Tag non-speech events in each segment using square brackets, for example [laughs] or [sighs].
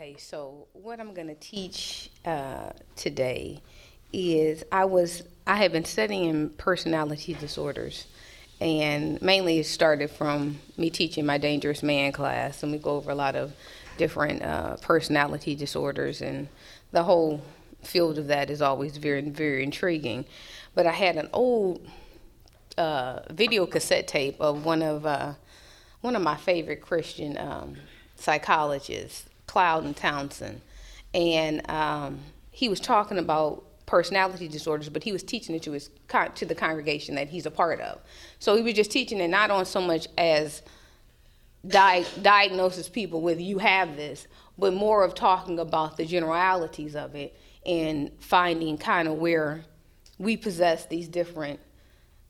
Okay, so what I'm going to teach uh, today is I was I have been studying personality disorders, and mainly it started from me teaching my Dangerous Man class, and we go over a lot of different uh, personality disorders, and the whole field of that is always very very intriguing. But I had an old uh, video cassette tape of one of uh, one of my favorite Christian um, psychologists, Cloud and Townsend, and um, he was talking about personality disorders, but he was teaching it to his to the congregation that he's a part of. So he was just teaching it not on so much as di- diagnosis people with you have this, but more of talking about the generalities of it and finding kind of where we possess these different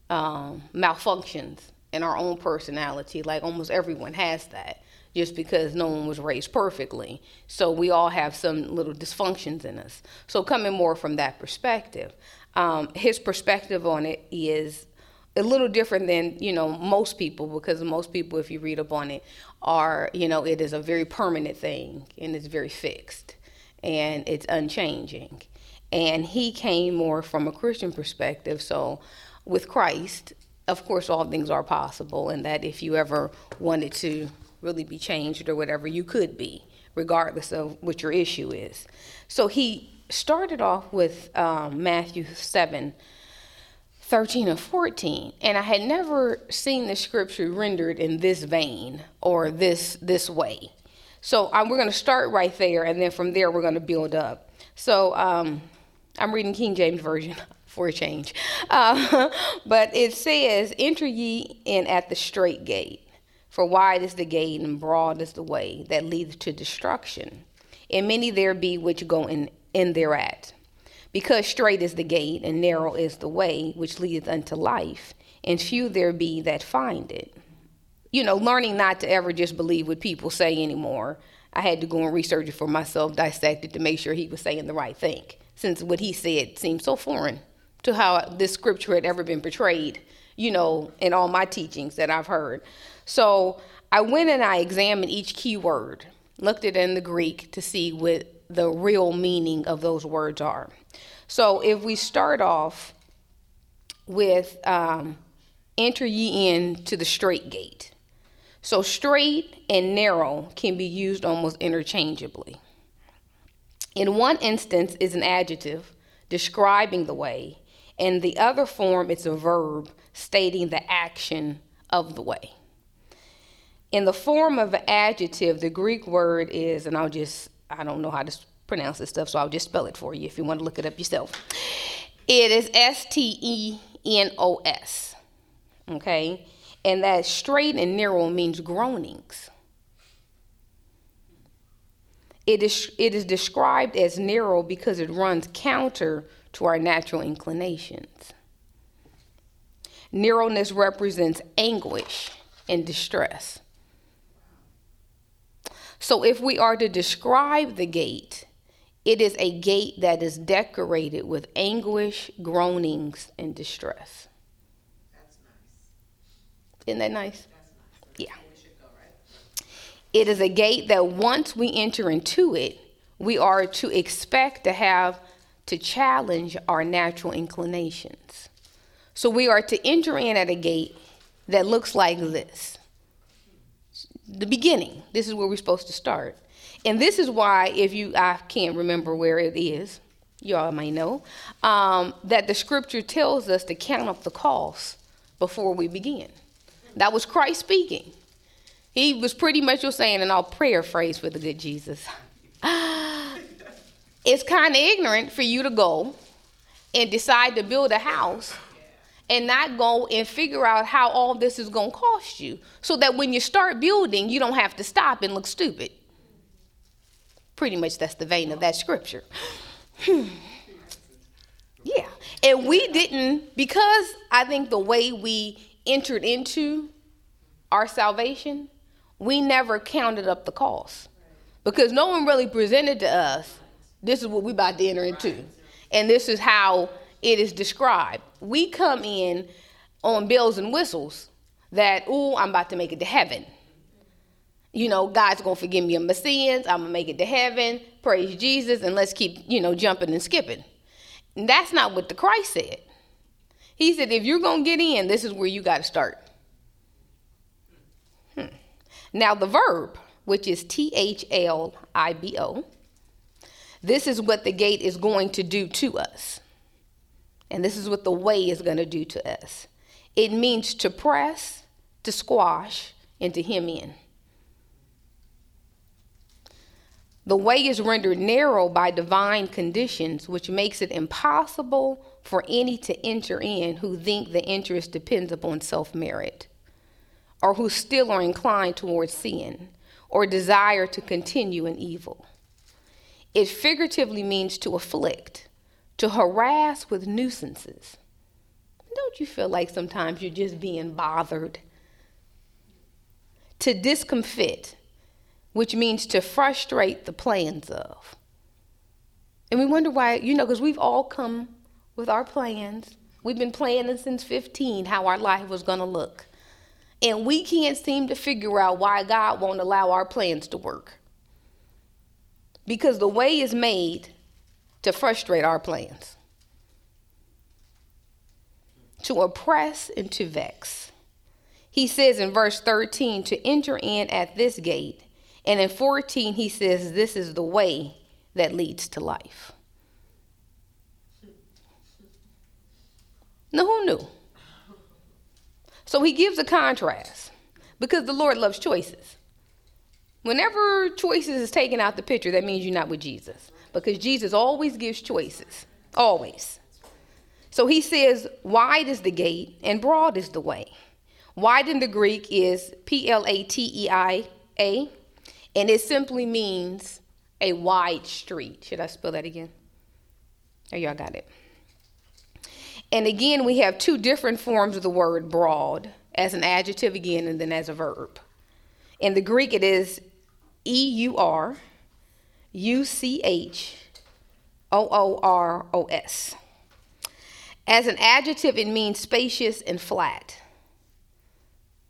um, malfunctions in our own personality. Like almost everyone has that just because no one was raised perfectly. So we all have some little dysfunctions in us. So coming more from that perspective, um, his perspective on it is a little different than you know most people because most people, if you read up on it, are you know it is a very permanent thing and it's very fixed and it's unchanging. And he came more from a Christian perspective. So with Christ, of course, all things are possible, and that if you ever wanted to really be changed or whatever, you could be, regardless of what your issue is. So he started off with um, Matthew 7 13 and 14 and i had never seen the scripture rendered in this vein or this this way. So um, we're going to start right there and then from there we're going to build up. So um, i'm reading king james version [laughs] for a change. Uh, [laughs] but it says enter ye in at the straight gate for wide is the gate and broad is the way that leadeth to destruction, and many there be which go in, in thereat. Because straight is the gate and narrow is the way which leadeth unto life, and few there be that find it. You know, learning not to ever just believe what people say anymore. I had to go and research it for myself, dissect it to make sure he was saying the right thing, since what he said seemed so foreign to how this scripture had ever been portrayed, you know, in all my teachings that I've heard. So I went and I examined each key word, looked it in the Greek to see what the real meaning of those words are. So if we start off with um, enter ye in to the straight gate. So straight and narrow can be used almost interchangeably. In one instance is an adjective describing the way, and the other form it's a verb stating the action of the way. In the form of an adjective, the Greek word is, and I'll just, I don't know how to pronounce this stuff, so I'll just spell it for you if you want to look it up yourself. It is S T E N O S. Okay? And that straight and narrow means groanings. It is, it is described as narrow because it runs counter to our natural inclinations. Narrowness represents anguish and distress. So, if we are to describe the gate, it is a gate that is decorated with anguish, groanings, and distress. That's nice. Isn't that nice? nice. Yeah. It is a gate that once we enter into it, we are to expect to have to challenge our natural inclinations. So we are to enter in at a gate that looks like this the beginning. This is where we're supposed to start. And this is why, if you, I can't remember where it is, you all may know, um, that the scripture tells us to count up the cost before we begin. That was Christ speaking. He was pretty much just saying, and I'll paraphrase for the good Jesus. [gasps] it's kind of ignorant for you to go and decide to build a house and not go and figure out how all this is going to cost you so that when you start building, you don't have to stop and look stupid. Pretty much that's the vein of that scripture. [sighs] yeah. And we didn't, because I think the way we entered into our salvation, we never counted up the cost. Because no one really presented to us, this is what we about to enter into. And this is how it is described. We come in on bells and whistles that, oh, I'm about to make it to heaven. you know, God's gonna forgive me of my sins. I'm gonna make it to heaven. Praise Jesus, and let's keep, you know, jumping and skipping. And that's not what the Christ said. He said, if you're gonna get in, this is where you got to start. Hmm. Now the verb, which is T H L I B O, this is what the gate is going to do to us. And this is what the way is going to do to us. It means to press, to squash, and to hem in. The way is rendered narrow by divine conditions, which makes it impossible for any to enter in who think the interest depends upon self merit, or who still are inclined towards sin, or desire to continue in evil. It figuratively means to afflict, to harass with nuisances. Don't you feel like sometimes you're just being bothered? To discomfit which means to frustrate the plans of. And we wonder why, you know, because we've all come with our plans. We've been planning since 15 how our life was going to look. And we can't seem to figure out why God won't allow our plans to work. Because the way is made to frustrate our plans, to oppress and to vex. He says in verse 13 to enter in at this gate and in 14, he says, This is the way that leads to life. Now, who knew? So he gives a contrast because the Lord loves choices. Whenever choices is taken out the picture, that means you're not with Jesus because Jesus always gives choices, always. So he says, wide is the gate and broad is the way. Wide in the Greek is P L A T E I A, and it simply means a wide street. Should I spell that again? Oh, y'all got it. And again, we have two different forms of the word broad as an adjective again and then as a verb. In the Greek, it is E U R U C H O O R O S. As an adjective, it means spacious and flat.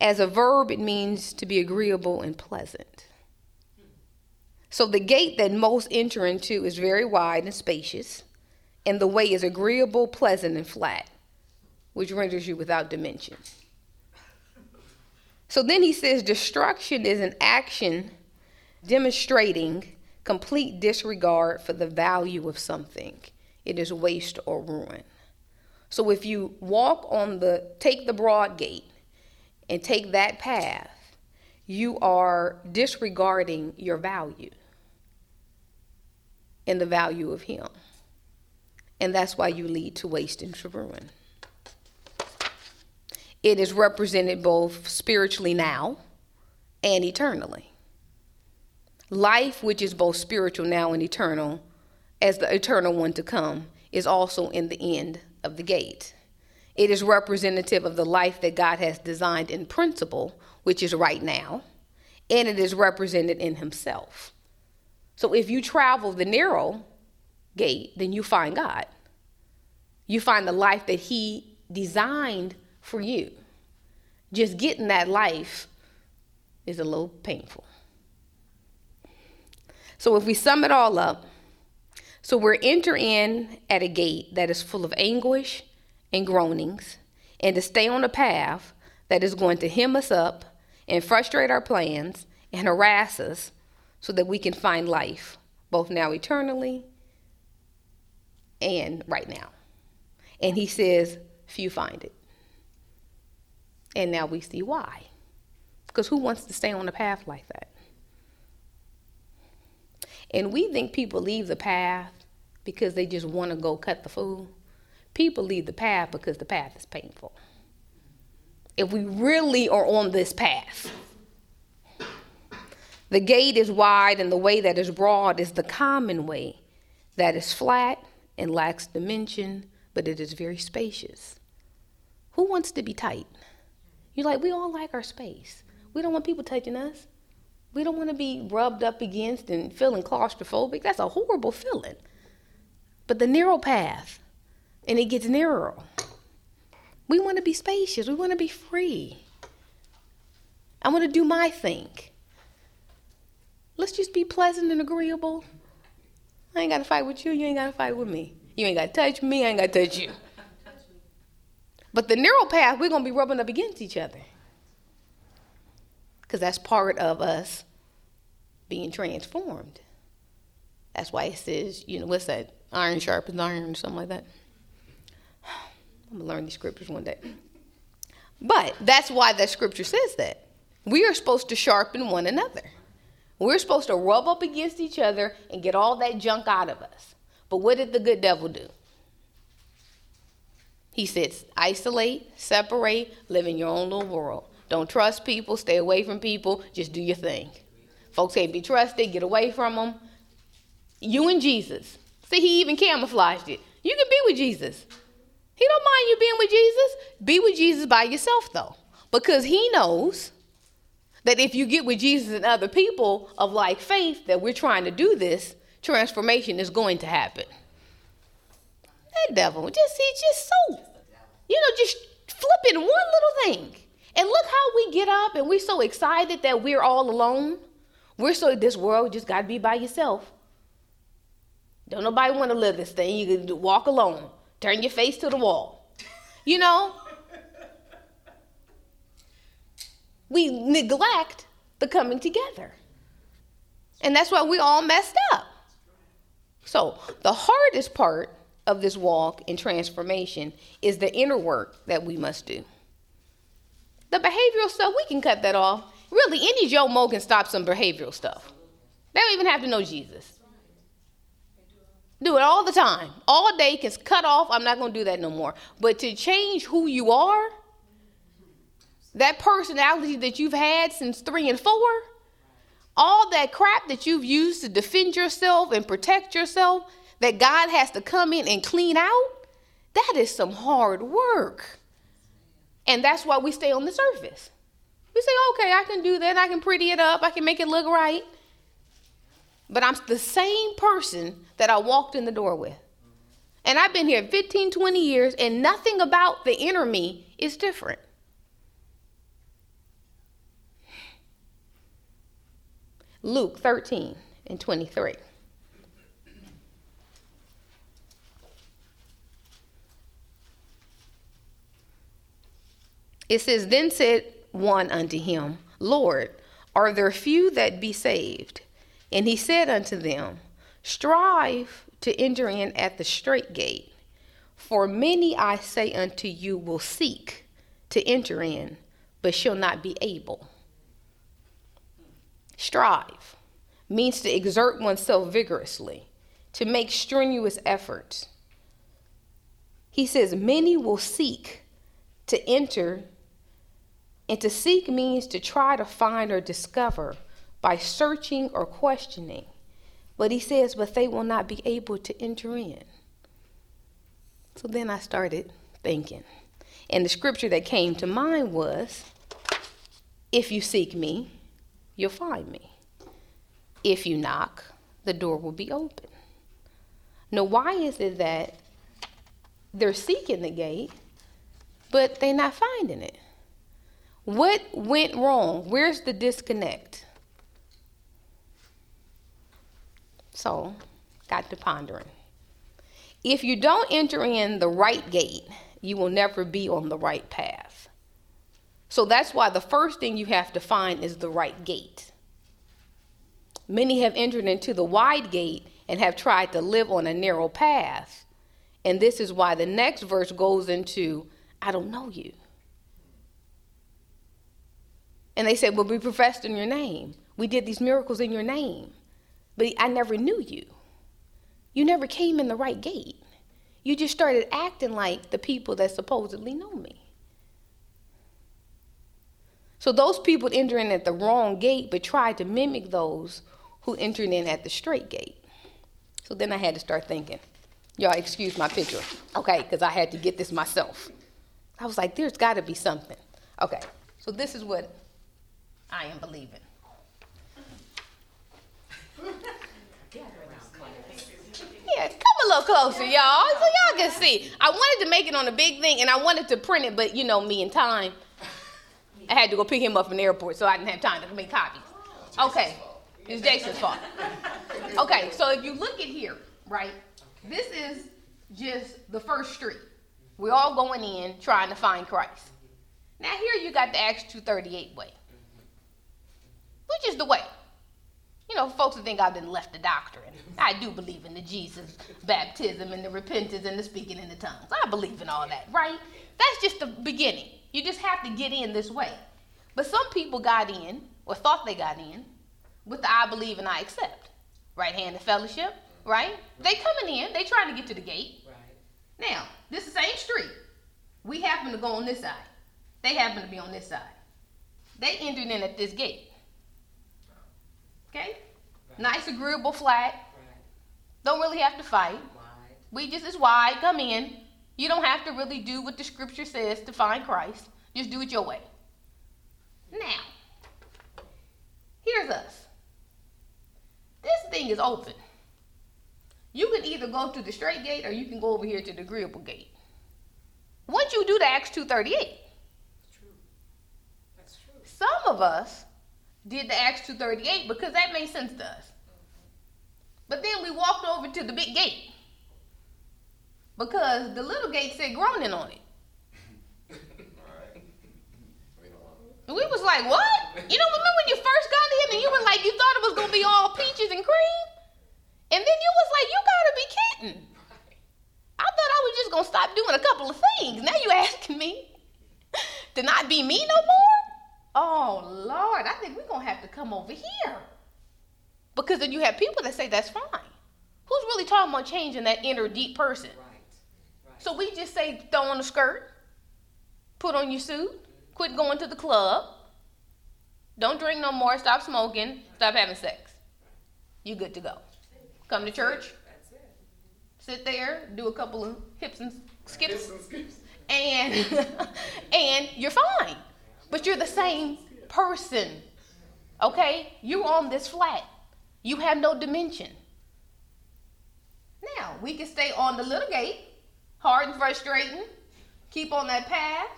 As a verb, it means to be agreeable and pleasant. So the gate that most enter into is very wide and spacious, and the way is agreeable, pleasant, and flat, which renders you without dimension. So then he says destruction is an action demonstrating complete disregard for the value of something. It is waste or ruin. So if you walk on the, take the broad gate and take that path, you are disregarding your value and the value of Him. And that's why you lead to waste and to ruin. It is represented both spiritually now and eternally. Life, which is both spiritual now and eternal, as the eternal one to come, is also in the end of the gate. It is representative of the life that God has designed in principle, which is right now, and it is represented in Himself. So if you travel the narrow gate, then you find God. You find the life that He designed for you. Just getting that life is a little painful. So if we sum it all up, so we're entering at a gate that is full of anguish and groanings, and to stay on a path that is going to hem us up and frustrate our plans and harass us so that we can find life, both now eternally and right now. And he says, few find it. And now we see why. Because who wants to stay on a path like that? And we think people leave the path because they just want to go cut the food. People leave the path because the path is painful. If we really are on this path, the gate is wide, and the way that is broad is the common way that is flat and lacks dimension, but it is very spacious. Who wants to be tight? You're like, we all like our space. We don't want people touching us. We don't want to be rubbed up against and feeling claustrophobic. That's a horrible feeling. But the narrow path, and it gets narrower. We want to be spacious. We want to be free. I want to do my thing. Let's just be pleasant and agreeable. I ain't got to fight with you. You ain't got to fight with me. You ain't got to touch me. I ain't got to touch you. But the narrow path, we're going to be rubbing up against each other. Because that's part of us being transformed. That's why it says, you know, what's that? Iron sharpens iron or something like that. [sighs] I'm to learn these scriptures one day. But that's why that scripture says that. We are supposed to sharpen one another. We're supposed to rub up against each other and get all that junk out of us. But what did the good devil do? He says, isolate, separate, live in your own little world. Don't trust people, stay away from people, just do your thing. Folks can't be trusted, get away from them. You and Jesus. See, he even camouflaged it. You can be with Jesus. He don't mind you being with Jesus. Be with Jesus by yourself, though, because he knows that if you get with Jesus and other people of like faith that we're trying to do this, transformation is going to happen. That devil, just he's just so, you know, just flipping one little thing. And look how we get up and we're so excited that we're all alone. We're so this world just got to be by yourself. Don't nobody want to live this thing. You can walk alone. Turn your face to the wall. You know? [laughs] we neglect the coming together. And that's why we all messed up. So, the hardest part of this walk in transformation is the inner work that we must do. The behavioral stuff, we can cut that off. Really, any Joe Mo can stop some behavioral stuff. They don't even have to know Jesus. Do it all the time. All day can cut off. I'm not going to do that no more. But to change who you are, that personality that you've had since three and four, all that crap that you've used to defend yourself and protect yourself, that God has to come in and clean out, that is some hard work. And that's why we stay on the surface. We say, okay, I can do that. I can pretty it up. I can make it look right. But I'm the same person that I walked in the door with. And I've been here 15, 20 years, and nothing about the inner me is different. Luke 13 and 23. It says, Then said one unto him, Lord, are there few that be saved? And he said unto them, Strive to enter in at the strait gate, for many, I say unto you, will seek to enter in, but shall not be able. Strive means to exert oneself vigorously, to make strenuous efforts. He says, Many will seek to enter, and to seek means to try to find or discover by searching or questioning. But he says, But they will not be able to enter in. So then I started thinking. And the scripture that came to mind was, If you seek me, you'll find me. If you knock, the door will be open. Now, why is it that they're seeking the gate, but they're not finding it? What went wrong? Where's the disconnect? So, got to pondering. If you don't enter in the right gate, you will never be on the right path. So that's why the first thing you have to find is the right gate. Many have entered into the wide gate and have tried to live on a narrow path. And this is why the next verse goes into, I don't know you. And they said, Well, we professed in your name. We did these miracles in your name. But I never knew you. You never came in the right gate. You just started acting like the people that supposedly know me. So those people entering at the wrong gate, but tried to mimic those who entered in at the straight gate. So then I had to start thinking. Y'all excuse my picture, okay? Because I had to get this myself. I was like, there's got to be something. Okay, so this is what I am believing. Yeah, come a little closer, y'all, so y'all can see. I wanted to make it on a big thing, and I wanted to print it, but you know me in time. I had to go pick him up from the airport, so I didn't have time to make copies. Okay. It's Jason's fault. Okay, so if you look at here, right, this is just the first street. We're all going in trying to find Christ. Now here you got the Acts 238 way, which is the way. You know, folks who think I've been left the doctrine. I do believe in the Jesus baptism and the repentance and the speaking in the tongues. I believe in all that, right? That's just the beginning. You just have to get in this way. But some people got in, or thought they got in, with the I believe and I accept. Right hand of fellowship, right? They coming in, they trying to get to the gate. Right. Now, this is the same street. We happen to go on this side. They happen to be on this side. They entered in at this gate. Okay? Right. Nice, agreeable, flat. Right. Don't really have to fight. Wide. We just, it's wide. Come in. You don't have to really do what the scripture says to find Christ. Just do it your way. Now, here's us. This thing is open. You can either go to the straight gate or you can go over here to the agreeable gate. Once you do the Acts 238, That's true. That's true. some of us did the Acts 238 because that made sense to us. But then we walked over to the big gate because the little gate said groaning on it. we was like, what? You know, remember when you first got in and you were like, you thought it was gonna be all peaches and cream? And then you was like, you gotta be kidding. I thought I was just gonna stop doing a couple of things. Now you asking me to not be me no more? Oh Lord, I think we're gonna have to come over here. Because then you have people that say that's fine. Who's really talking about changing that inner deep person? Right. right. So we just say throw on a skirt, put on your suit, quit going to the club, don't drink no more, stop smoking, stop having sex. You good to go. Come to church, sit there, do a couple of hips and skips, and [laughs] and you're fine. But you're the same person. Okay? You're on this flat. You have no dimension. Now, we can stay on the little gate, hard and frustrating, keep on that path,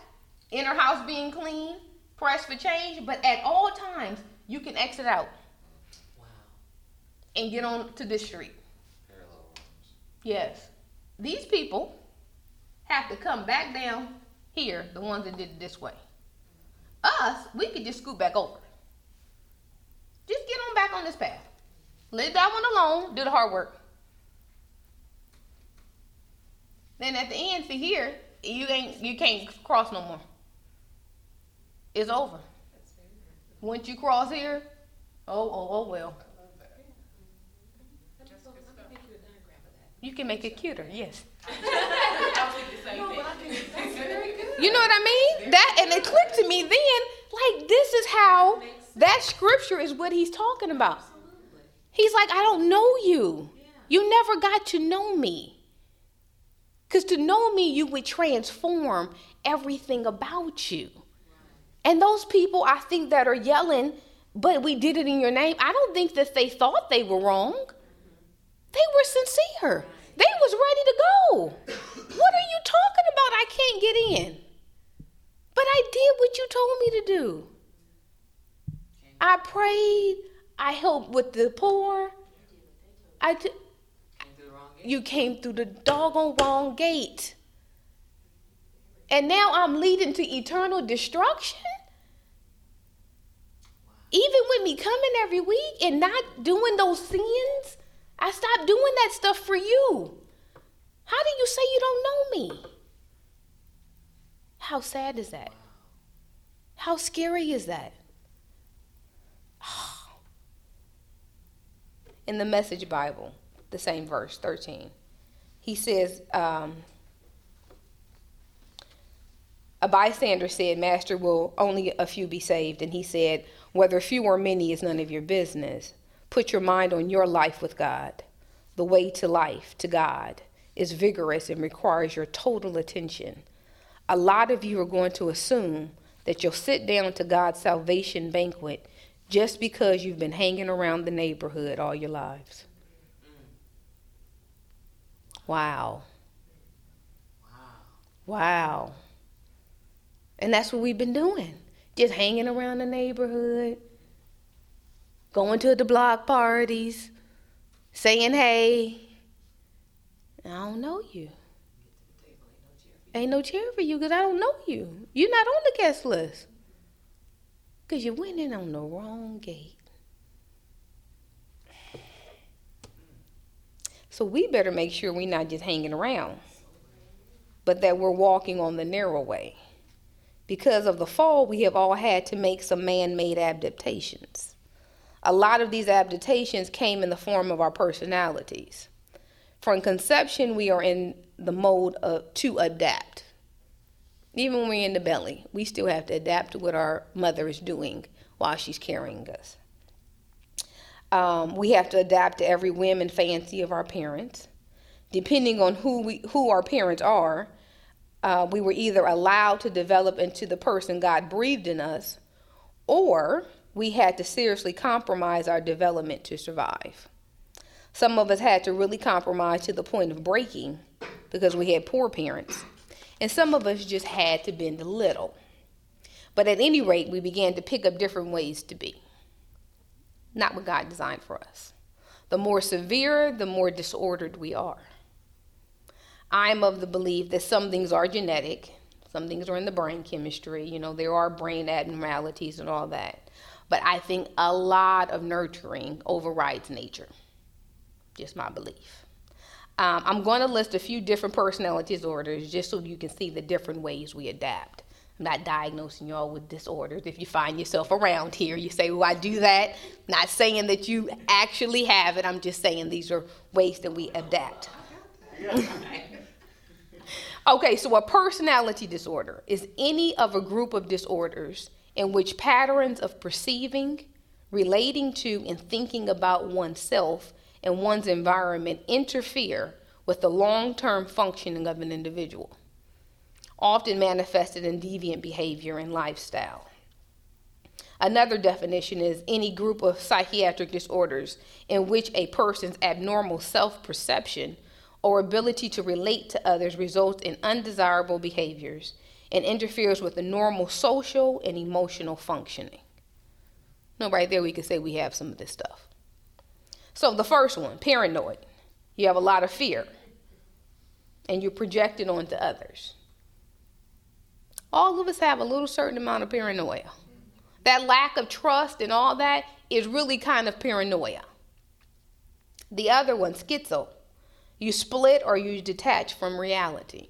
inner house being clean, press for change, but at all times, you can exit out wow. and get on to this street. Yes. These people have to come back down here, the ones that did it this way. Us, we could just scoot back over. Just get on back on this path. Leave that one alone. Do the hard work. Then at the end, see here, you ain't you can't cross no more. It's over. Once you cross here, oh oh oh well. You can make it cuter, yes. [laughs] [laughs] You know what I mean? That and it clicked to me then, like this is how that scripture is what he's talking about. He's like, I don't know you. You never got to know me. Because to know me, you would transform everything about you. And those people, I think, that are yelling, but we did it in your name, I don't think that they thought they were wrong. They were sincere. They was ready to go. What are you talking about? I can't get in. But I did what you told me to do. I prayed. I helped with the poor. I t- you came through the doggone wrong gate. And now I'm leading to eternal destruction? Even with me coming every week and not doing those sins, I stopped doing that stuff for you. How do you say you don't know me? How sad is that? How scary is that? [sighs] In the Message Bible, the same verse, 13, he says, um, a bystander said, Master, will only a few be saved? And he said, Whether few or many is none of your business. Put your mind on your life with God. The way to life, to God, is vigorous and requires your total attention. A lot of you are going to assume that you'll sit down to God's salvation banquet just because you've been hanging around the neighborhood all your lives. Wow. Wow. And that's what we've been doing. Just hanging around the neighborhood. going to the block parties, saying hey. I don't know you. Ain't no chair for you because I don't know you. You're not on the guest list. Because you went in on the wrong gate. So we better make sure we're not just hanging around, but that we're walking on the narrow way. Because of the fall, we have all had to make some man made adaptations. A lot of these adaptations came in the form of our personalities. From conception, we are in the mode of to adapt. Even when we're in the belly, we still have to adapt to what our mother is doing while she's carrying us. Um, we have to adapt to every whim and fancy of our parents. Depending on who we who our parents are, uh, we were either allowed to develop into the person God breathed in us, or we had to seriously compromise our development to survive. Some of us had to really compromise to the point of breaking because we had poor parents. And some of us just had to bend a little. But at any rate, we began to pick up different ways to be. Not what God designed for us. The more severe, the more disordered we are. I'm of the belief that some things are genetic, some things are in the brain chemistry, you know, there are brain abnormalities and all that. But I think a lot of nurturing overrides nature. Just my belief. Um, I'm going to list a few different personality disorders just so you can see the different ways we adapt. I'm not diagnosing y'all with disorders. If you find yourself around here, you say, Well, I do that. Not saying that you actually have it. I'm just saying these are ways that we adapt. [laughs] okay, so a personality disorder is any of a group of disorders in which patterns of perceiving, relating to, and thinking about oneself and one's environment interfere with the long term functioning of an individual, often manifested in deviant behavior and lifestyle. Another definition is any group of psychiatric disorders in which a person's abnormal self perception or ability to relate to others results in undesirable behaviors and interferes with the normal social and emotional functioning. Now, right there, we could say we have some of this stuff. So the first one, paranoid. You have a lot of fear and you're projected onto others. All of us have a little certain amount of paranoia. That lack of trust and all that is really kind of paranoia. The other one, schizo. You split or you detach from reality.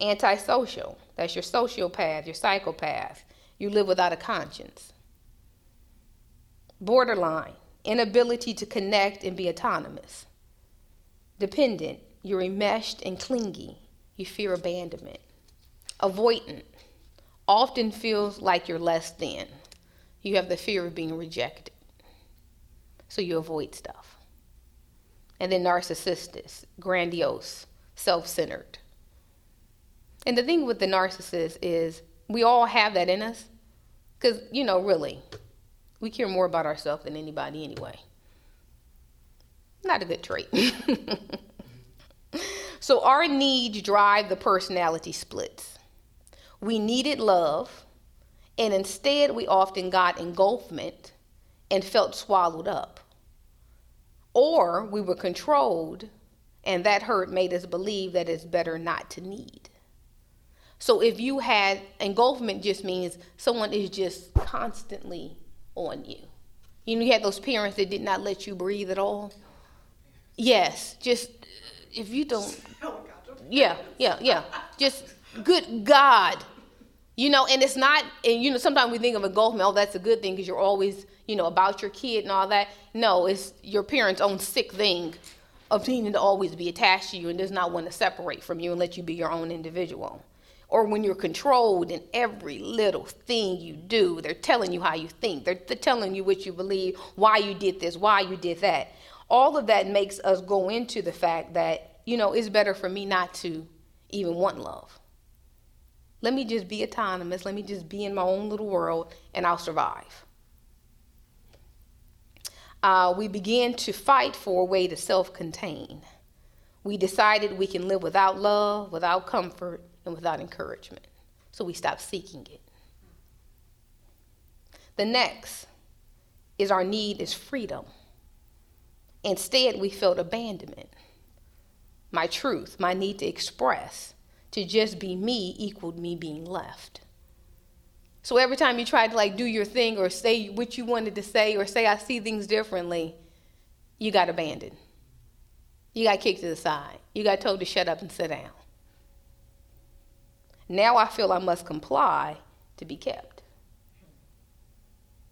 Antisocial. That's your sociopath, your psychopath. You live without a conscience. Borderline inability to connect and be autonomous. Dependent, you're enmeshed and clingy. You fear abandonment. Avoidant, often feels like you're less than. You have the fear of being rejected. So you avoid stuff. And then narcissistic, grandiose, self centered. And the thing with the narcissist is we all have that in us. Because, you know, really, we care more about ourselves than anybody anyway. Not a good trait. [laughs] so our needs drive the personality splits. We needed love, and instead we often got engulfment and felt swallowed up. Or we were controlled, and that hurt made us believe that it's better not to need. So if you had engulfment, just means someone is just constantly on you. You know, you had those parents that did not let you breathe at all. Yes, just if you don't. Yeah, yeah, yeah. Just good God. You know, and it's not, and you know, sometimes we think of engulfment, oh, that's a good thing because you're always, you know, about your kid and all that. No, it's your parents' own sick thing of needing to always be attached to you and does not want to separate from you and let you be your own individual or when you're controlled in every little thing you do. They're telling you how you think, they're, they're, telling you what you believe, why you did this, why you did that. All of that makes us go into the fact that, you know, it's better for me not to even want love. Let me just be autonomous. Let me just be in my own little world and I'll survive. Uh, we began to fight for a way to self contain. We decided we can live without love, without comfort, and without encouragement. So we stop seeking it. The next is our need is freedom. Instead, we felt abandonment. My truth, my need to express, to just be me equaled me being left. So every time you tried to like do your thing or say what you wanted to say or say I see things differently, you got abandoned. You got kicked to the side. You got told to shut up and sit down. Now I feel I must comply to be kept.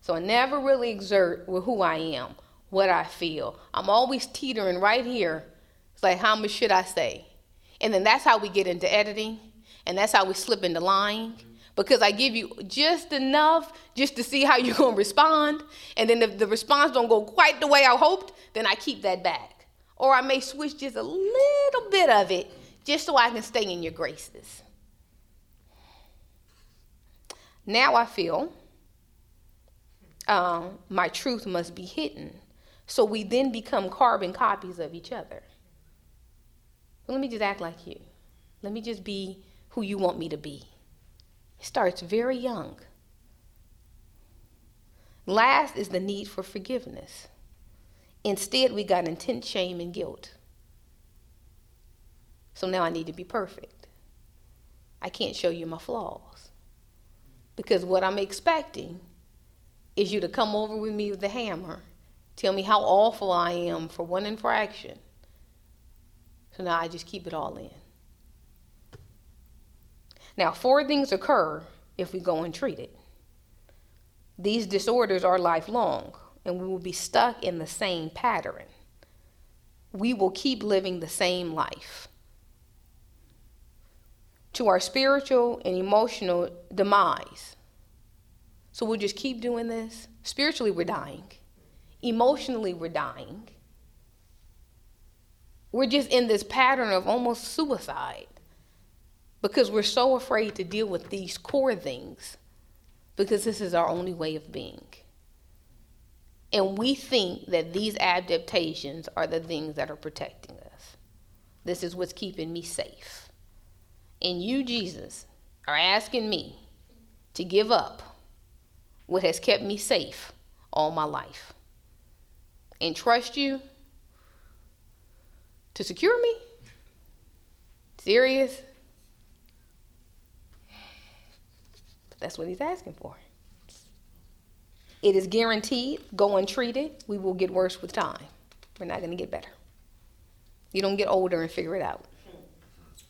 So I never really exert with who I am, what I feel. I'm always teetering right here. It's like, how much should I say? And then that's how we get into editing, and that's how we slip into lying. Because I give you just enough just to see how [laughs] you're to respond. And then if the response don't go quite the way I hoped, then I keep that back. Or I may switch just a little bit of it just so I can stay in your graces. Now I feel um, my truth must be hidden. So we then become carbon copies of each other. Let me just act like you. Let me just be who you want me to be. It starts very young. Last is the need for forgiveness. Instead, we got intense shame and guilt. So now I need to be perfect. I can't show you my flaws. Because what I'm expecting is you to come over with me with the hammer, tell me how awful I am for one infraction. So now I just keep it all in. Now, four things occur if we go untreated. These disorders are lifelong and we will be stuck in the same pattern. We will keep living the same life. To our spiritual and emotional demise. So we'll just keep doing this. Spiritually, we're dying. Emotionally, we're dying. We're just in this pattern of almost suicide because we're so afraid to deal with these core things because this is our only way of being. And we think that these adaptations are the things that are protecting us. This is what's keeping me safe. And you, Jesus, are asking me to give up what has kept me safe all my life and trust you to secure me? Serious? But That's what he's asking for. It is guaranteed, go untreated, we will get worse with time. We're not going to get better. You don't get older and figure it out.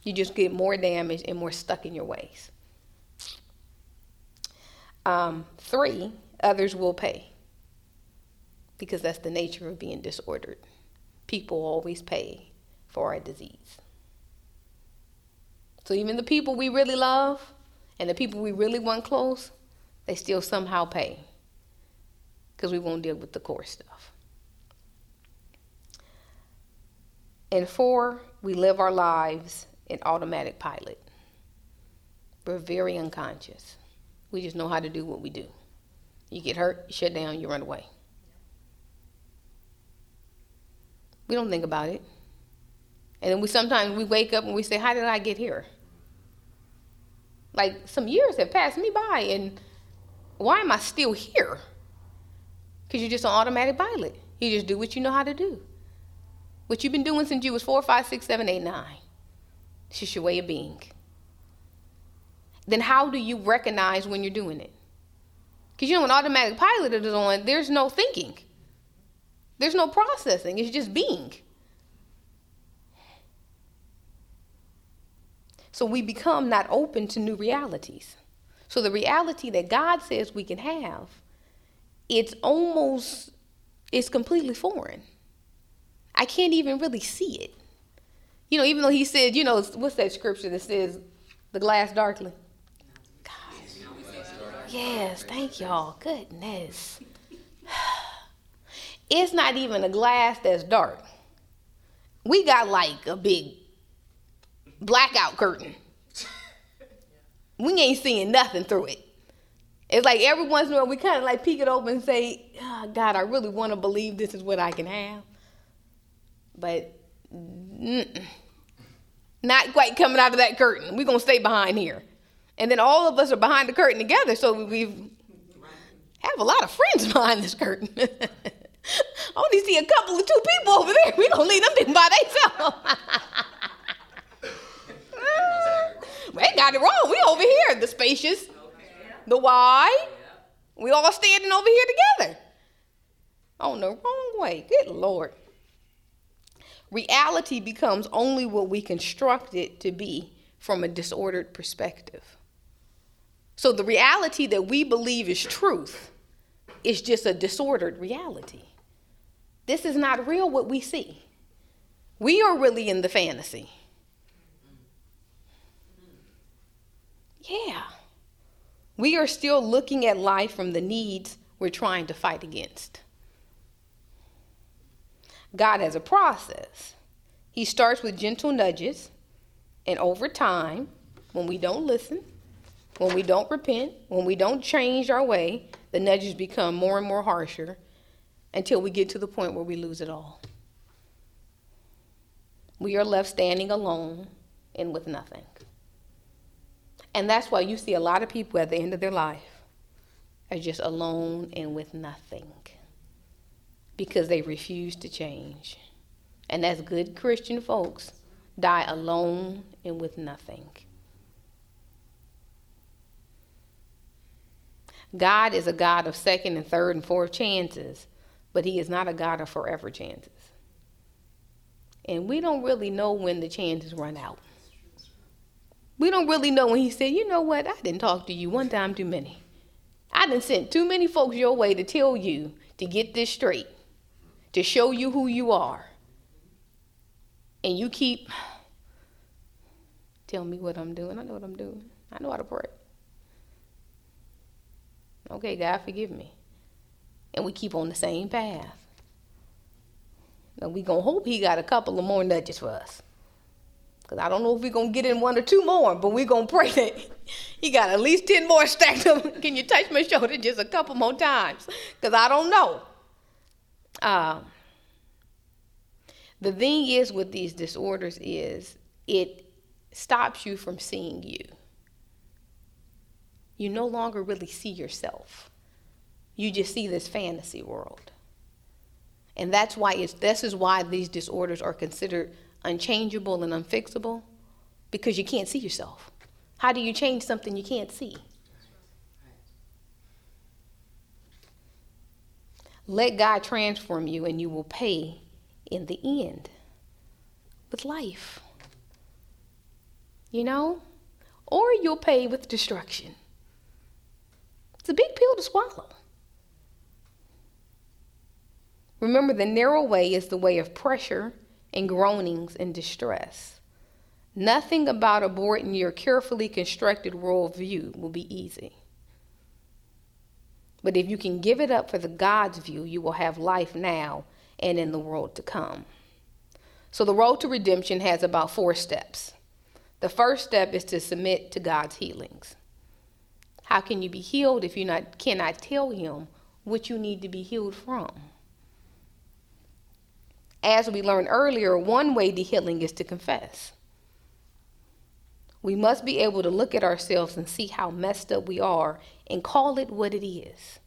You just get more damaged and more stuck in your ways. Um, three, others will pay because that's the nature of being disordered. People always pay for our disease. So even the people we really love and the people we really want close, they still somehow pay because we won't deal with the core stuff. And four, we live our lives in automatic pilot. We're very unconscious. We just know how to do what we do. You get hurt, you shut down, you run away. We don't think about it. And then we sometimes we wake up and we say, How did I get here? Like some years have passed me by and why am I still here? Because you're just an automatic pilot. You just do what you know how to do. What you've been doing since you was four, five, six, seven, eight, nine. It's just your way of being. Then how do you recognize when you're doing it? Because you know when automatic pilot is on, there's no thinking. There's no processing. It's just being. So we become not open to new realities. So the reality that God says we can have it's almost it's completely foreign. I can't even really see it. You know, even though he said, you know, what's that scripture that says the glass darkly? Yes, thank y'all. Goodness. [sighs] It's not even a glass that's dark. We got like a big blackout curtain. [laughs] We ain't seeing nothing through it. It's like every once in a while we kind of like peek it open and say, oh, God, I really want to believe this is what I can have. But not quite coming out of that curtain. We're going to stay behind here. And then all of us are behind the curtain together. So we've, a lot of friends [laughs] behind this curtain. [laughs] I only see a couple of two people over there. We gonna leave them by themselves. [laughs] we ain't got it wrong. We over here, the spacious, the wide. We all standing over here together. On the wrong way. Good Lord. Reality becomes only what we construct it to be from a disordered perspective. So the reality that we believe is truth is just a disordered reality. This is not real what we see. We are really in the fantasy. Yeah. We are still looking at life from the needs we're trying to fight against. God has a process. He starts with gentle nudges, and over time, when we don't listen, when we don't repent, when we don't change our way, the nudges become more and more harsher until we get to the point where we lose it all. We are left standing alone and with nothing. And that's why you see a lot of people at the end of their life are just alone and with nothing because they refuse to change. And as good Christian folks die alone and with nothing. God is a God of second and third and fourth chances but he is not a God of forever chances. And we don't really know when the chances run out. We don't really know when he said, you know what, I didn't talk to you one time too many. I didn't send too many folks your way to tell you to get this straight, to show you who you are. And you keep telling me what I'm doing. I know what I'm doing. I know how to pray. Okay, God, forgive me and we keep on the same path. Now we gonna hope he got a couple of more nudges for us. Cause I don't know if we're gonna get in one or two more, but we're gonna pray that [laughs] he got at least 10 more stacked up. Can you touch my shoulder just a couple more times? Because I don't know. Uh, the thing is with these disorders is it stops you from seeing you. You no longer really see yourself. You just see this fantasy world. And that's why it's this is why these disorders are considered unchangeable and unfixable because you can't see yourself. How do you change something you can't see? Let God transform you and you will pay in the end with life. You know? Or you'll pay with destruction. It's a big pill to swallow. Remember, the narrow way is the way of pressure and groanings and distress. Nothing about aborting your carefully constructed worldview will be easy. But if you can give it up for the God's view, you will have life now and in the world to come. So the road to redemption has about four steps. The first step is to submit to God's healings. How can you be healed if you not, cannot tell Him what you need to be healed from? As we learned earlier, one way to healing is to confess. We must be able to look at ourselves and see how messed up we are and call it what it is.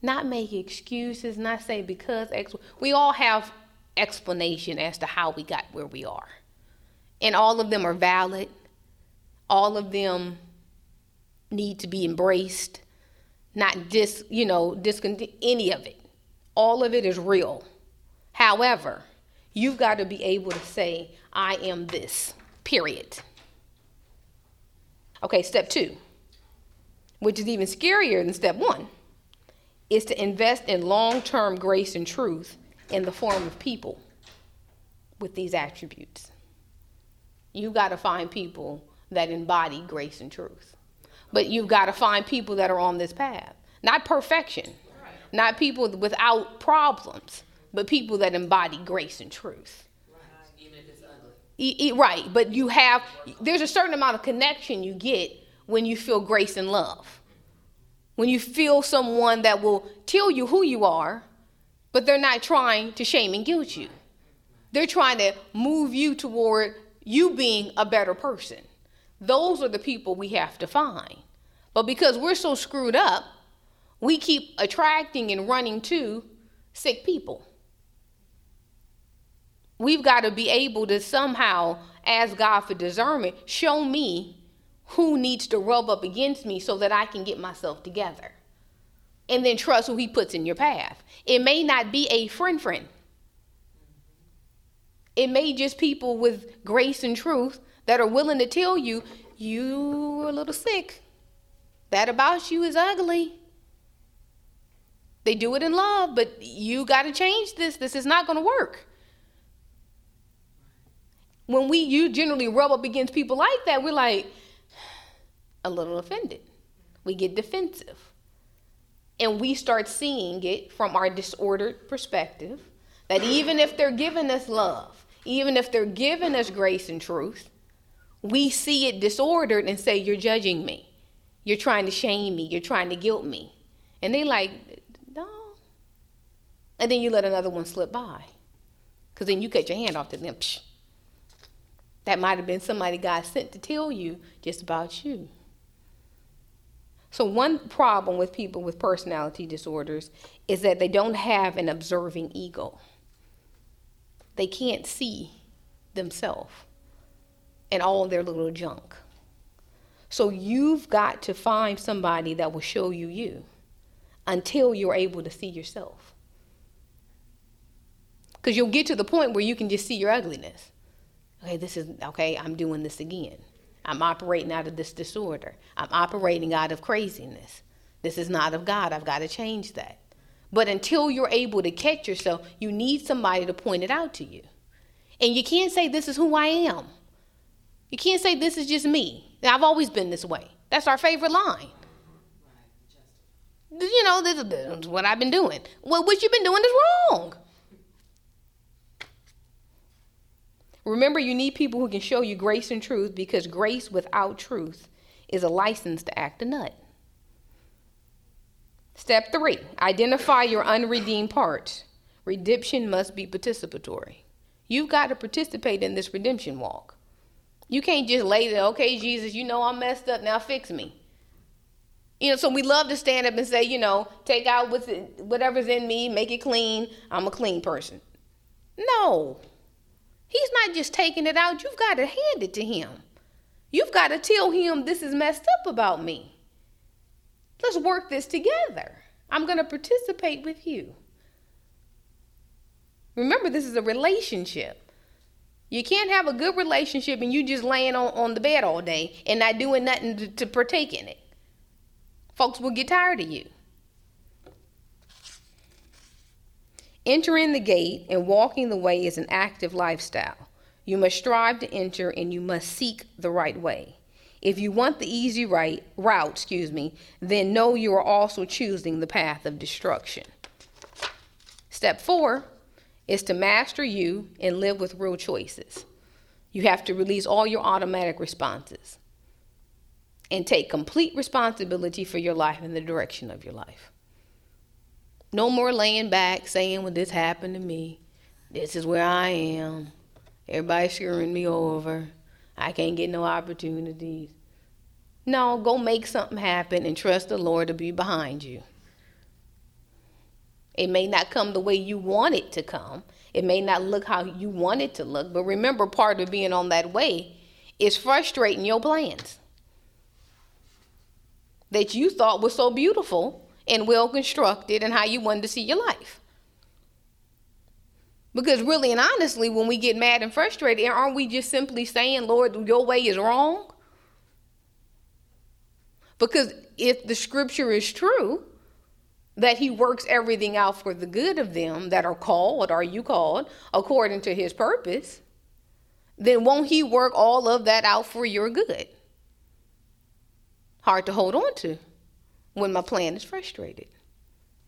Not make excuses, not say because ex- we all have explanation as to how we got where we are. And all of them are valid. All of them need to be embraced, not just, you know, discont- any of it. All of it is real. However, you've got to be able to say, I am this, period. Okay, step two, which is even scarier than step one, is to invest in long term grace and truth in the form of people with these attributes. You've got to find people that embody grace and truth. But you've got to find people that are on this path. Not perfection, not people without problems, but people that embody grace and truth. Right. right, but you have, there's a certain amount of connection you get when you feel grace and love. When you feel someone that will tell you who you are, but they're not trying to shame and guilt you. They're trying to move you toward you being a better person. Those are the people we have to find. But because we're so screwed up, we keep attracting and running to sick people. We've got to be able to somehow ask God for discernment. Show me who needs to rub up against me so that I can get myself together. And then trust who He puts in your path. It may not be a friend friend, it may just people with grace and truth that are willing to tell you, you're a little sick. That about you is ugly. They do it in love, but you got to change this. This is not going to work when we you generally rub up against people like that, we're like a little offended. We get defensive. And we start seeing it from our disordered perspective that even if they're giving us love, even if they're giving us grace and truth, we see it disordered and say, You're judging me. You're trying to shame me. You're trying to guilt me. And they like, No. And then you let another one slip by. Because then you cut your hand off to them. Psh, that might have been somebody God sent to tell you just about you. So, one problem with people with personality disorders is that they don't have an observing ego. They can't see themselves and all their little junk. So, you've got to find somebody that will show you you until you're able to see yourself. Because you'll get to the point where you can just see your ugliness okay, this is, okay, I'm doing this again. I'm operating out of this disorder. I'm operating out of craziness. This is not of God. I've got to change that. But until you're able to catch yourself, you need somebody to point it out to you. And you can't say, This is who I am. You can't say, This is just me. I've always been this way. That's our favorite line. You know, this is what I've been doing. Well, what you've been doing is wrong. Remember, you need people who can show you grace and truth because grace without truth is a license to act a nut. Step three identify your unredeemed parts. Redemption must be participatory. You've got to participate in this redemption walk. You can't just lay there, okay, Jesus, you know I'm messed up, now fix me. You know, so we love to stand up and say, you know, take out what's whatever's in me, make it clean. I'm a clean person. No, He's not just taking it out, you've got to hand it to him. You've got to tell him this is messed up about me. Let's work this together. I'm going to participate with you. Remember, this is a relationship. You can't have a good relationship and you just laying on, on the bed all day and not doing nothing to, to partake in it. Folks will get tired of you. Entering the gate and walking the way is an active lifestyle. You must strive to enter and you must seek the right way. If you want the easy right route, excuse me, then know you are also choosing the path of destruction. Step 4 is to master you and live with real choices. You have to release all your automatic responses and take complete responsibility for your life and the direction of your life. No more laying back saying, well, this happened to me. This is where I am. Everybody's screwing me over. I can't get no opportunities. No, go make something happen and trust the Lord to be behind you. It may not come the way you want it to come. It may not look how you want it to look. But remember, part of being on that way is frustrating your plans that you thought was so beautiful and well constructed and how you wanted to see your life. Because really and honestly, when we get mad and frustrated, aren't we just simply saying, Lord, your way is wrong? Because if the scripture is true, that he works everything out for the good of them that are called, are you called, according to his purpose, then won't he work all of that out for your good? Hard to hold on to when my plan is frustrated,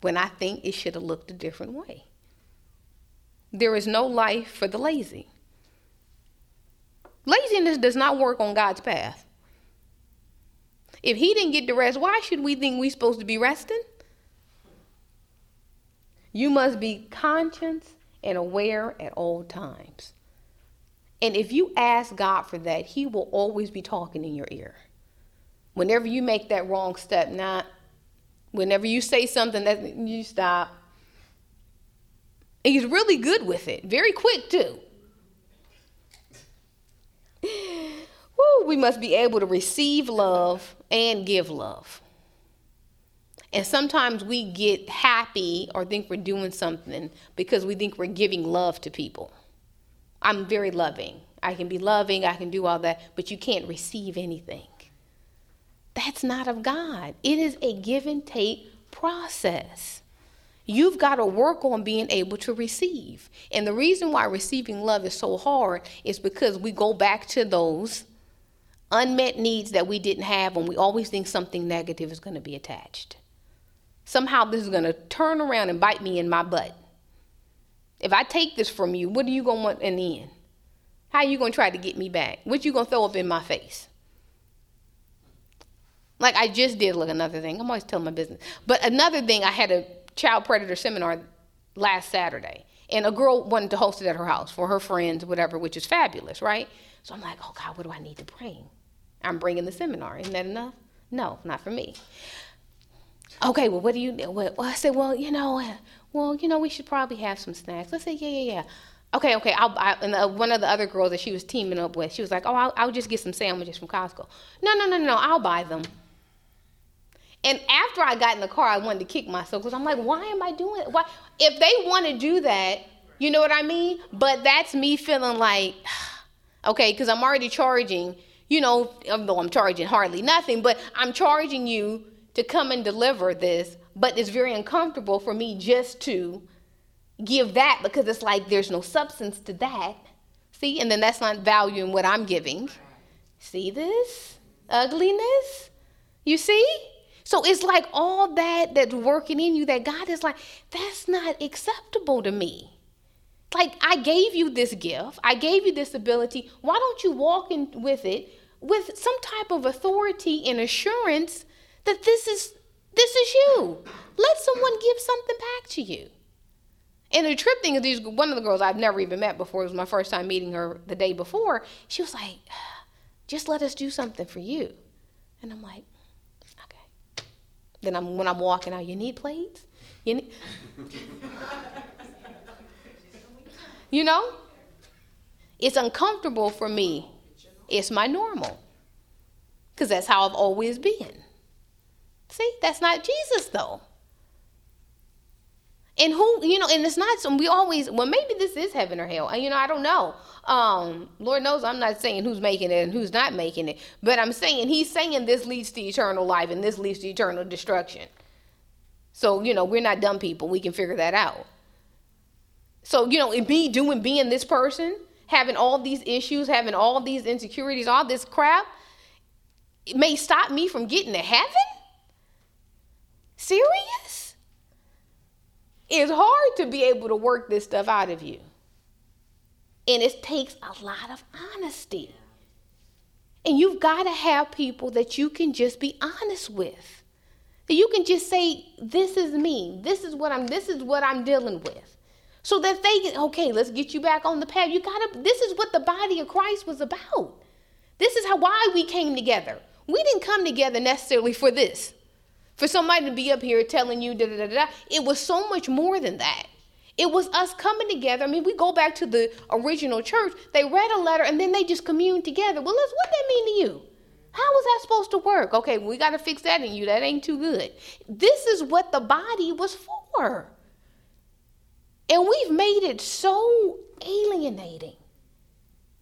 when I think it should have looked a different way. There is no life for the lazy. Laziness does not work on God's path. If He didn't get the rest, why should we think we're supposed to be resting? You must be conscious and aware at all times. And if you ask God for that, He will always be talking in your ear. Whenever you make that wrong step, not Whenever you say something that you stop. He's really good with it, very quick too. Woo, we must be able to receive love and give love. And sometimes we get happy or think we're doing something because we think we're giving love to people. I'm very loving. I can be loving, I can do all that, but you can't receive anything. That's not of God. It is a give and take process. You've got to work on being able to receive. And the reason why receiving love is so hard is because we go back to those unmet needs that we didn't have and we always think something negative is going to be attached. Somehow this is going to turn around and bite me in my butt. If I take this from you, what are you going to want in the end? How are you going to try to get me back? What you going to throw up in my face? Like I just did look another thing. I'm always telling my business. But another thing, I had a child predator seminar last Saturday. And a girl wanted to host it at her house for her friends, whatever, which is fabulous, right? So I'm like, oh God, what do I need to bring? I'm bringing the seminar. Isn't that enough? No, not for me. Okay, well, what do you? Well, I said, well, you know, well, you know, we should probably have some snacks. Let's say, yeah, yeah, yeah. Okay, okay. I'll, I, and the, one of the other girls that she was teaming up with, she was like, oh, I'll, I'll just get some sandwiches from Costco. No, no, no, no, I'll buy them. And after I got in the car, I wanted to kick myself because I'm like, why am I doing it? Why? If they want to do that, you know what I mean? But that's me feeling like, [sighs] okay, because I'm already charging, you know, though I'm charging hardly nothing, but I'm charging you to come and deliver this. But it's very uncomfortable for me just to give that because it's like there's no substance to that. See? And then that's not valuing what I'm giving. See this ugliness? You see? So it's like all that that's working in you that God is like, that's not acceptable to me. Like, I gave you this gift, I gave you this ability. Why don't you walk in with it with some type of authority and assurance that this is this is you? Let someone give something back to you. And the trip thing is these one of the girls I've never even met before, it was my first time meeting her the day before. She was like, just let us do something for you. And I'm like, then I'm, when I'm walking out, you need plates? You, need... you know? It's uncomfortable for me. It's my normal. Because that's how I've always been. See, that's not Jesus, though. And who, you know, and it's not some, we always, well, maybe this is heaven or hell. You know, I don't know. Um, Lord knows I'm not saying who's making it and who's not making it, but I'm saying he's saying this leads to eternal life and this leads to eternal destruction. So, you know, we're not dumb people. We can figure that out. So, you know, me doing being this person, having all these issues, having all these insecurities, all this crap, it may stop me from getting to heaven? Serious? It's hard to be able to work this stuff out of you. And it takes a lot of honesty. And you've got to have people that you can just be honest with. That you can just say, this is me. This is what I'm this is what I'm dealing with. So that they get, okay, let's get you back on the path. You gotta this is what the body of Christ was about. This is how why we came together. We didn't come together necessarily for this. For somebody to be up here telling you da da da da. It was so much more than that. It was us coming together. I mean, we go back to the original church. They read a letter and then they just communed together. Well, let's what that mean to you? How was that supposed to work? Okay, we got to fix that in you. That ain't too good. This is what the body was for. And we've made it so alienating.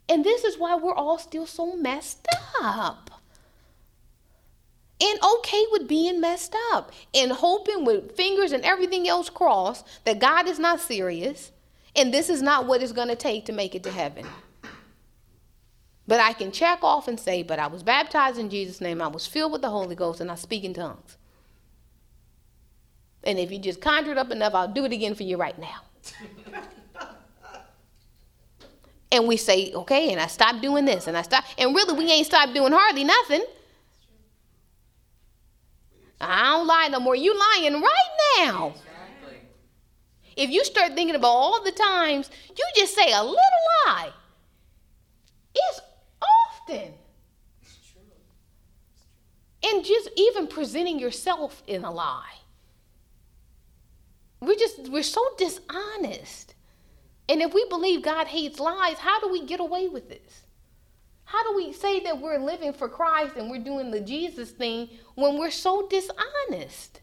And this is why we're all still so messed up and okay with being messed up and hoping with fingers and everything else crossed that God is not serious and this is not what it's going to take to make it to heaven. But I can check off and say, but I was baptized in Jesus' name, I was filled with the Holy Ghost, and I speak in tongues. And if you just conjure it up enough, I'll do it again for you right now. and we say, okay, and I stopped doing this, and I stopped, and really we ain't stopped doing hardly nothing. I don't lie no more. You lying right now. If you start thinking about all the times you just say a little lie, it's often. It's true. And just even presenting yourself in a lie. We're just, we're so dishonest. And if we believe God hates lies, how do we get away with this? How do we say that we're living for Christ and we're doing the Jesus thing when we're so dishonest?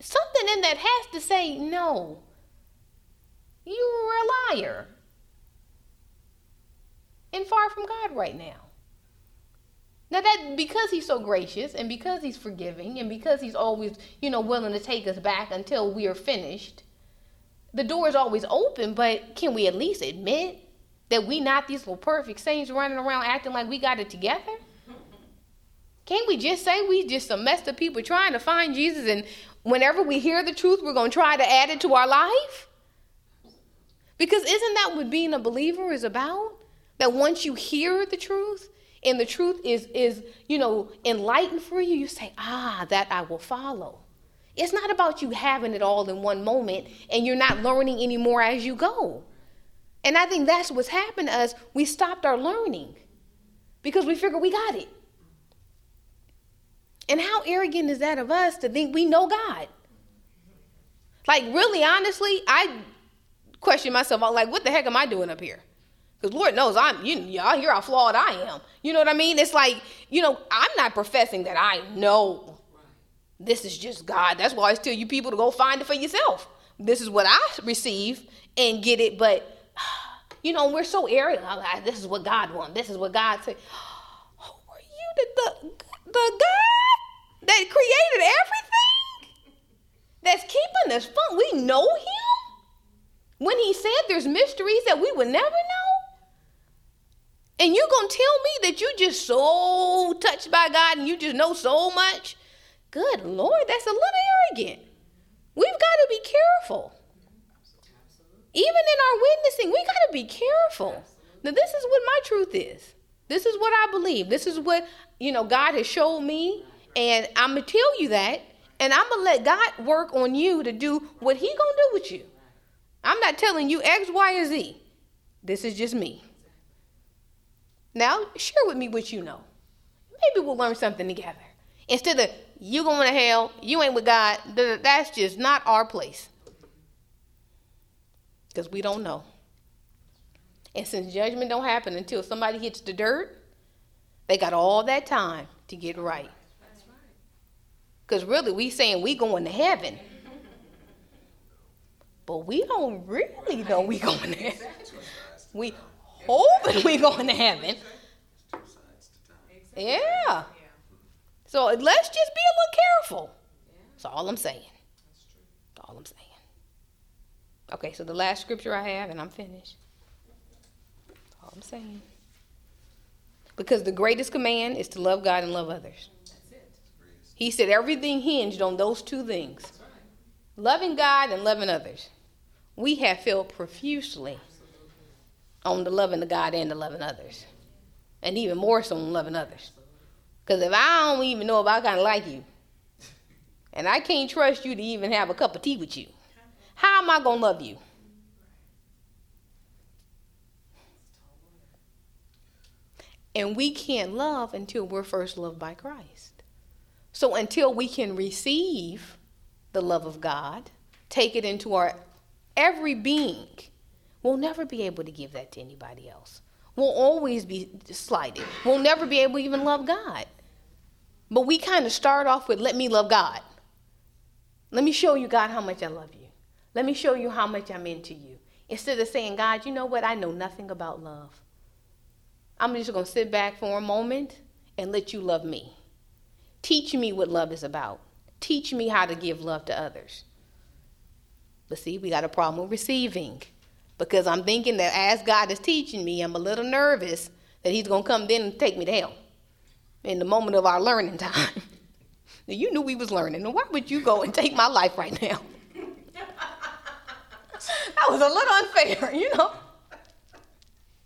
Something in that has to say, no, you're a liar and far from God right now. Now that because he's so gracious and because he's forgiving and because he's always, you know, willing to take us back until we are finished, the door is always open, but can we at least admit that we not these little perfect saints running around acting like we got it together? Can't we just say we just a messed up people trying to find Jesus and whenever we hear the truth, we're going to try to add it to our life? Because isn't that what being a believer is about? That once you hear the truth and the truth is is, you know, enlightened for you, you say, "Ah, that I will follow." It's not about you having it all in one moment and you're not learning anymore as you go. And I think that's what's happened to us. We stopped our learning because we figured we got it. And how arrogant is that of us to think we know God? Like, really, honestly, I question myself. I'm like, what the heck am I doing up here? Because Lord knows I'm, you, y'all hear how flawed I am. You know what I mean? It's like, you know, I'm not professing that I know this is just God. That's why I tell you people to go find it for yourself. This is what I receive and get it. But, you know, we're so arrogant. Like, this is what God wants. This is what God said. Who are you? The, the, the God that created everything? That's keeping us fun. We know him? When he said there's mysteries that we would never know? And you're going to tell me that you're just so touched by God and you just know so much? Good Lord, that's a little arrogant. We've got to be careful. Even in our witnessing, we got to be careful. Now, this is what my truth is. This is what I believe. This is what, you know, God has showed me. And I'm going to tell you that. And I'm going to let God work on you to do what he going to do with you. I'm not telling you X, Y, or Z. This is just me. Now, share with me what you know. Maybe we'll learn something together. Instead of you going to hell, you ain't with God, that's just not our place. Because we don't know. And since judgment don't happen until somebody hits the dirt, they got all that time to get right. Because really, we saying we going to heaven. But we don't really know we going to heaven. We hoping we going to heaven. Yeah. So let's just be a little careful. That's all I'm saying. That's all I'm saying. Okay, so the last scripture I have, and I'm finished. That's all I'm saying. Because the greatest command is to love God and love others. He said everything hinged on those two things loving God and loving others. We have failed profusely on the loving the God and the loving others. And even more so on loving others. Because if I don't even know if I kind of like you, and I can't trust you to even have a cup of tea with you, how am I going to love you? And we can't love until we're first loved by Christ. So until we can receive the love of God, take it into our every being, we'll never be able to give that to anybody else. We'll always be slighted. We'll never be able to even love God. But we kind of start off with, let me love God. Let me show you, God, how much I love you. Let me show you how much I'm into you. Instead of saying, God, you know what? I know nothing about love. I'm just going to sit back for a moment and let you love me. Teach me what love is about. Teach me how to give love to others. But see, we got a problem with receiving because I'm thinking that as God is teaching me, I'm a little nervous that He's going to come then and take me to hell in the moment of our learning [laughs] time. now, you knew we was learning. Now, why would you go and take my life right now? That was a little unfair, [laughs] you know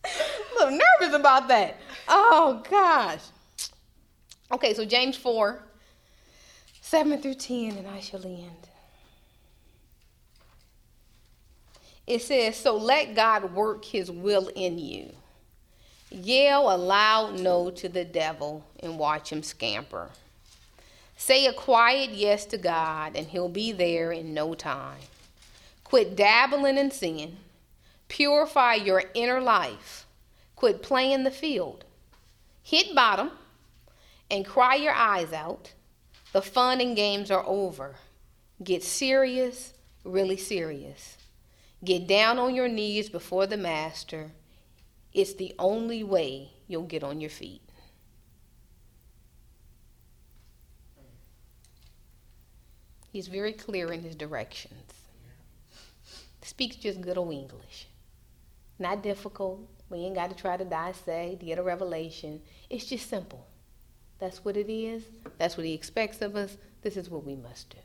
a little nervous about that. Oh, gosh. Okay, so James 4, 7 through 10, and I shall end. It says, So let God work his will in you. Yell a loud no to the devil and watch him scamper. Say a quiet yes to God, and he'll be there in no time. Quit dabbling in sin. Purify your inner life. Quit playing the field. Hit bottom and cry your eyes out. The fun and games are over. Get serious, really serious. Get down on your knees before the Master. It's the only way you'll get on your feet. He's very clear in his directions. Speaks just good old English. Not difficult. We ain't got to try to dissect to get a revelation. It's just simple. That's what it is. That's what he expects of us. This is what we must do.